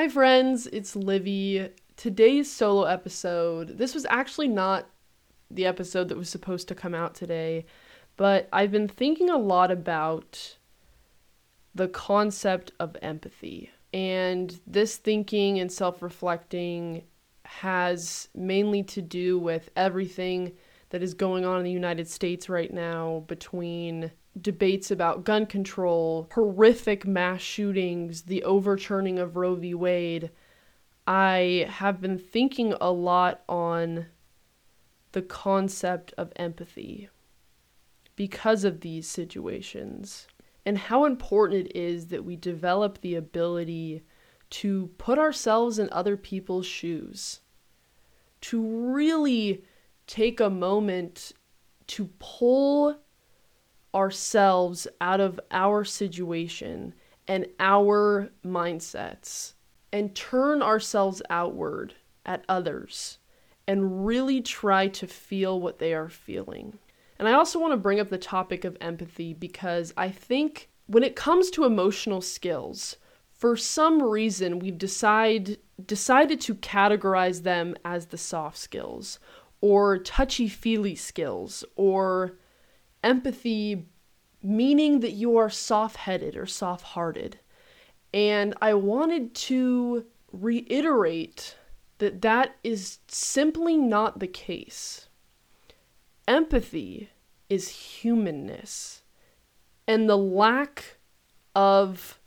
Hi, friends, it's Livy. Today's solo episode, this was actually not the episode that was supposed to come out today, but I've been thinking a lot about the concept of empathy. And this thinking and self reflecting has mainly to do with everything that is going on in the United States right now between debates about gun control, horrific mass shootings, the overturning of Roe v. Wade. I have been thinking a lot on the concept of empathy because of these situations and how important it is that we develop the ability to put ourselves in other people's shoes, to really take a moment to pull ourselves out of our situation and our mindsets and turn ourselves outward at others and really try to feel what they are feeling. And I also want to bring up the topic of empathy because I think when it comes to emotional skills, for some reason we've decide, decided to categorize them as the soft skills or touchy feely skills or empathy meaning that you are soft headed or soft hearted. And I wanted to reiterate that that is simply not the case. Empathy is humanness. And the lack of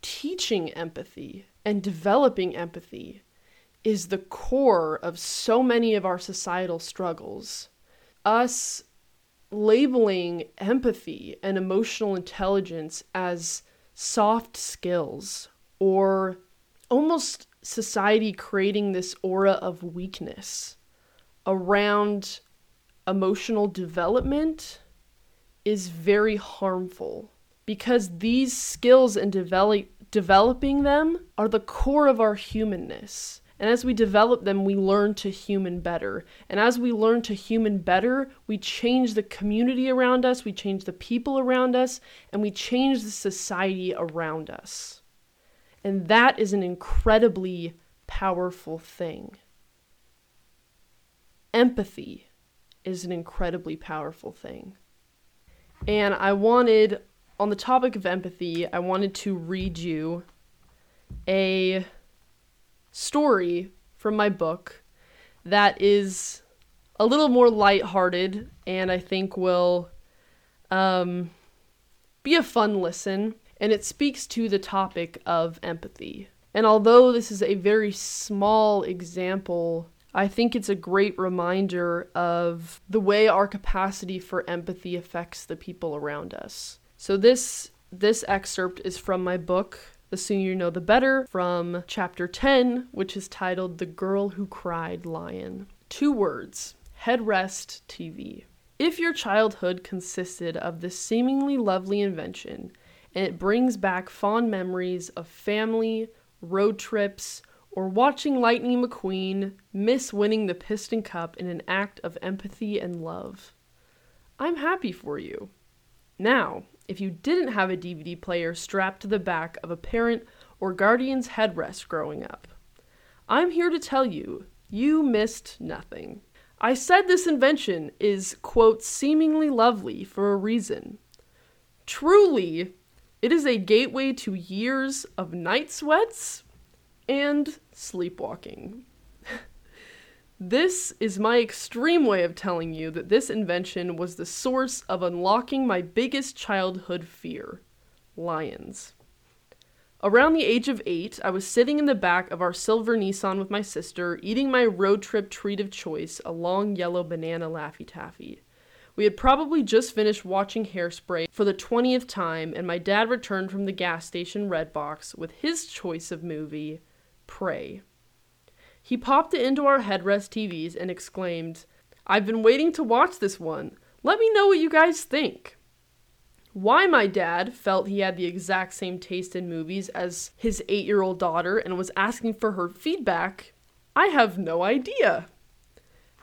teaching empathy and developing empathy is the core of so many of our societal struggles. Us labeling empathy and emotional intelligence as soft skills or almost society creating this aura of weakness around emotional development is very harmful because these skills and develop developing them are the core of our humanness. And as we develop them, we learn to human better. And as we learn to human better, we change the community around us, we change the people around us, and we change the society around us. And that is an incredibly powerful thing. Empathy is an incredibly powerful thing. And I wanted, on the topic of empathy, I wanted to read you a story from my book that is a little more lighthearted and I think will um, be a fun listen. And it speaks to the topic of empathy. And although this is a very small example, I think it's a great reminder of the way our capacity for empathy affects the people around us. So this this excerpt is from my book the sooner you know, the better, from chapter 10, which is titled The Girl Who Cried Lion. Two words Headrest TV. If your childhood consisted of this seemingly lovely invention, and it brings back fond memories of family, road trips, or watching Lightning McQueen miss winning the Piston Cup in an act of empathy and love, I'm happy for you. Now, if you didn't have a DVD player strapped to the back of a parent or guardian's headrest growing up. I'm here to tell you, you missed nothing. I said this invention is, quote, seemingly lovely for a reason. Truly, it is a gateway to years of night sweats and sleepwalking. This is my extreme way of telling you that this invention was the source of unlocking my biggest childhood fear lions. Around the age of eight, I was sitting in the back of our silver Nissan with my sister, eating my road trip treat of choice, a long yellow banana Laffy Taffy. We had probably just finished watching Hairspray for the 20th time, and my dad returned from the gas station Redbox with his choice of movie, Prey. He popped it into our headrest TVs and exclaimed, I've been waiting to watch this one. Let me know what you guys think. Why my dad felt he had the exact same taste in movies as his eight year old daughter and was asking for her feedback, I have no idea.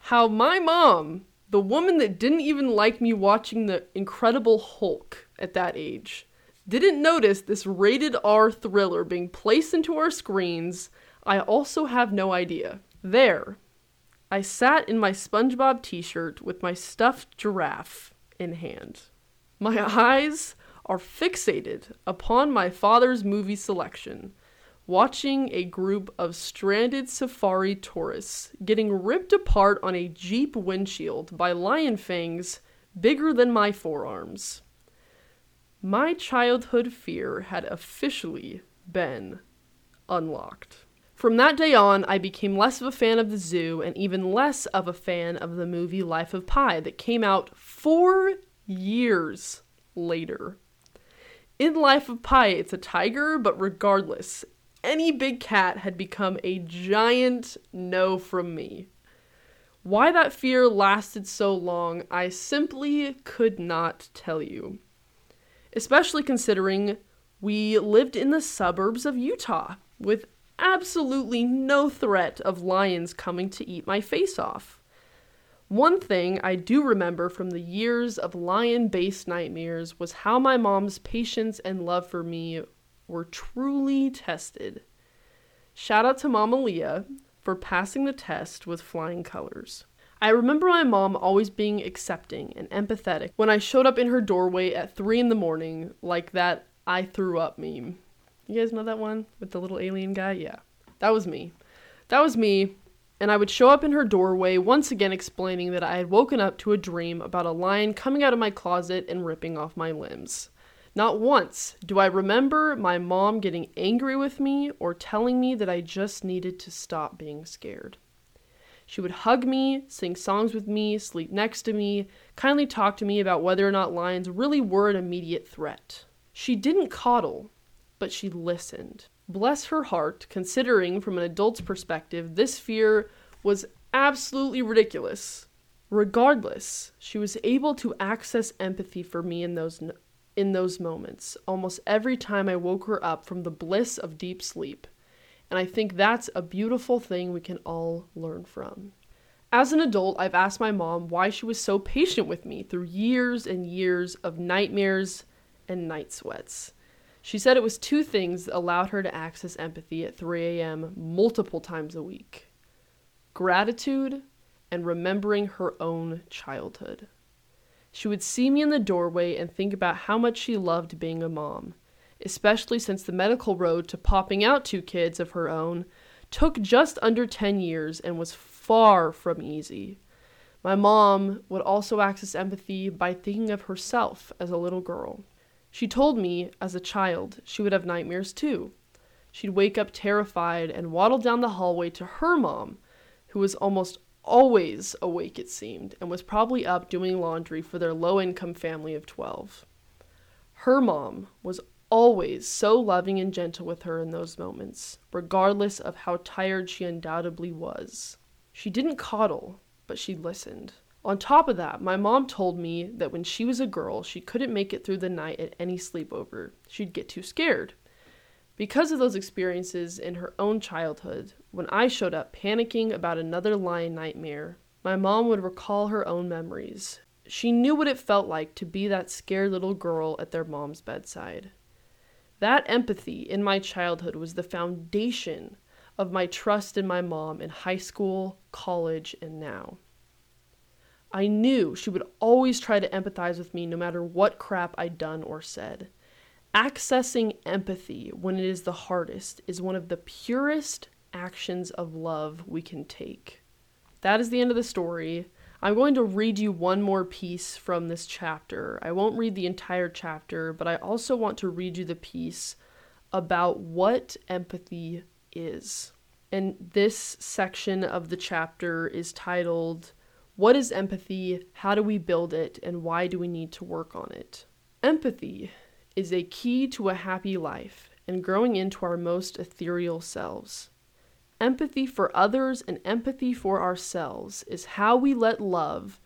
How my mom, the woman that didn't even like me watching The Incredible Hulk at that age, didn't notice this rated R thriller being placed into our screens, I also have no idea. There, I sat in my SpongeBob t shirt with my stuffed giraffe in hand. My eyes are fixated upon my father's movie selection, watching a group of stranded safari tourists getting ripped apart on a Jeep windshield by lion fangs bigger than my forearms. My childhood fear had officially been unlocked. From that day on, I became less of a fan of the zoo and even less of a fan of the movie Life of Pi that came out four years later. In Life of Pi, it's a tiger, but regardless, any big cat had become a giant no from me. Why that fear lasted so long, I simply could not tell you. Especially considering we lived in the suburbs of Utah with absolutely no threat of lions coming to eat my face off. One thing I do remember from the years of lion based nightmares was how my mom's patience and love for me were truly tested. Shout out to Mama Leah for passing the test with flying colors. I remember my mom always being accepting and empathetic when I showed up in her doorway at 3 in the morning, like that I threw up meme. You guys know that one with the little alien guy? Yeah. That was me. That was me. And I would show up in her doorway, once again explaining that I had woken up to a dream about a lion coming out of my closet and ripping off my limbs. Not once do I remember my mom getting angry with me or telling me that I just needed to stop being scared. She would hug me, sing songs with me, sleep next to me, kindly talk to me about whether or not lions really were an immediate threat. She didn't coddle, but she listened. Bless her heart, considering from an adult's perspective, this fear was absolutely ridiculous. Regardless, she was able to access empathy for me in those in those moments, almost every time I woke her up from the bliss of deep sleep. And I think that's a beautiful thing we can all learn from. As an adult, I've asked my mom why she was so patient with me through years and years of nightmares and night sweats. She said it was two things that allowed her to access empathy at 3 a.m. multiple times a week gratitude and remembering her own childhood. She would see me in the doorway and think about how much she loved being a mom, especially since the medical road to popping out two kids of her own took just under 10 years and was far from easy. My mom would also access empathy by thinking of herself as a little girl. She told me, as a child, she would have nightmares too. She'd wake up terrified and waddle down the hallway to her mom, who was almost always awake, it seemed, and was probably up doing laundry for their low income family of 12. Her mom was always so loving and gentle with her in those moments, regardless of how tired she undoubtedly was. She didn't coddle, but she listened. On top of that, my mom told me that when she was a girl, she couldn't make it through the night at any sleepover. She'd get too scared. Because of those experiences in her own childhood, when I showed up panicking about another lion nightmare, my mom would recall her own memories. She knew what it felt like to be that scared little girl at their mom's bedside. That empathy in my childhood was the foundation of my trust in my mom in high school, college, and now. I knew she would always try to empathize with me no matter what crap I'd done or said. Accessing empathy when it is the hardest is one of the purest actions of love we can take. That is the end of the story. I'm going to read you one more piece from this chapter. I won't read the entire chapter, but I also want to read you the piece about what empathy is. And this section of the chapter is titled what is empathy? How do we build it? And why do we need to work on it? Empathy is a key to a happy life and growing into our most ethereal selves. Empathy for others and empathy for ourselves is how we let love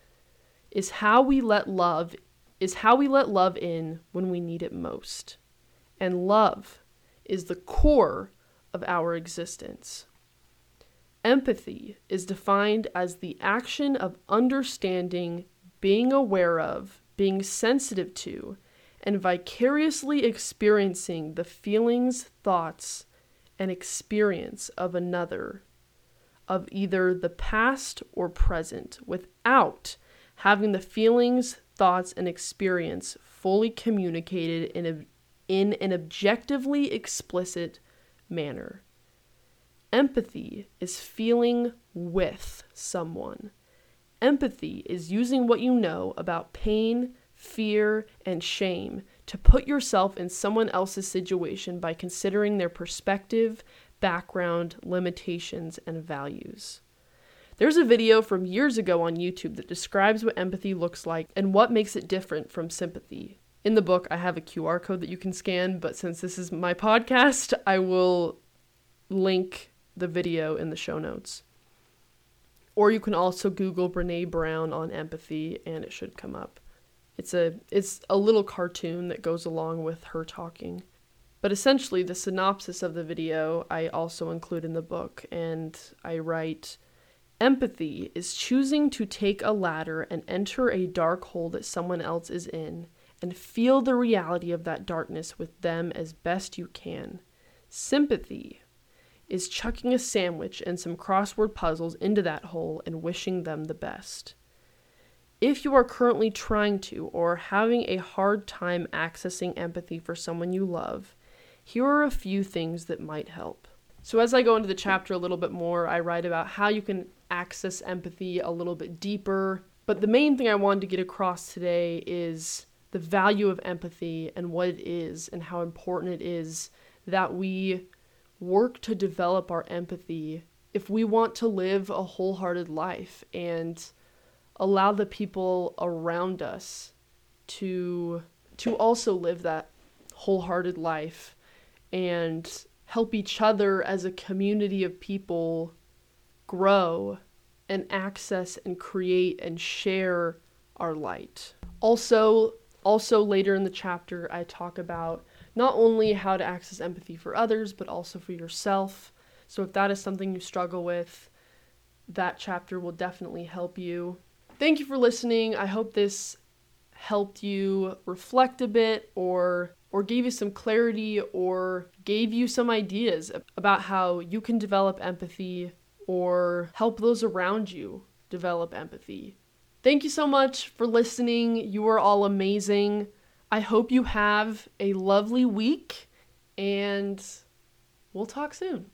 is how we let love is how we let love in when we need it most. And love is the core of our existence. Empathy is defined as the action of understanding, being aware of, being sensitive to, and vicariously experiencing the feelings, thoughts, and experience of another, of either the past or present, without having the feelings, thoughts, and experience fully communicated in, a, in an objectively explicit manner. Empathy is feeling with someone. Empathy is using what you know about pain, fear, and shame to put yourself in someone else's situation by considering their perspective, background, limitations, and values. There's a video from years ago on YouTube that describes what empathy looks like and what makes it different from sympathy. In the book, I have a QR code that you can scan, but since this is my podcast, I will link the video in the show notes. Or you can also Google Brene Brown on empathy and it should come up. It's a it's a little cartoon that goes along with her talking. But essentially the synopsis of the video I also include in the book and I write Empathy is choosing to take a ladder and enter a dark hole that someone else is in and feel the reality of that darkness with them as best you can. Sympathy is chucking a sandwich and some crossword puzzles into that hole and wishing them the best. If you are currently trying to or having a hard time accessing empathy for someone you love, here are a few things that might help. So, as I go into the chapter a little bit more, I write about how you can access empathy a little bit deeper. But the main thing I wanted to get across today is the value of empathy and what it is and how important it is that we work to develop our empathy if we want to live a wholehearted life and allow the people around us to to also live that wholehearted life and help each other as a community of people grow and access and create and share our light. Also, also later in the chapter I talk about not only how to access empathy for others, but also for yourself. So if that is something you struggle with, that chapter will definitely help you. Thank you for listening. I hope this helped you reflect a bit or or gave you some clarity or gave you some ideas about how you can develop empathy or help those around you develop empathy. Thank you so much for listening. You are all amazing. I hope you have a lovely week and we'll talk soon.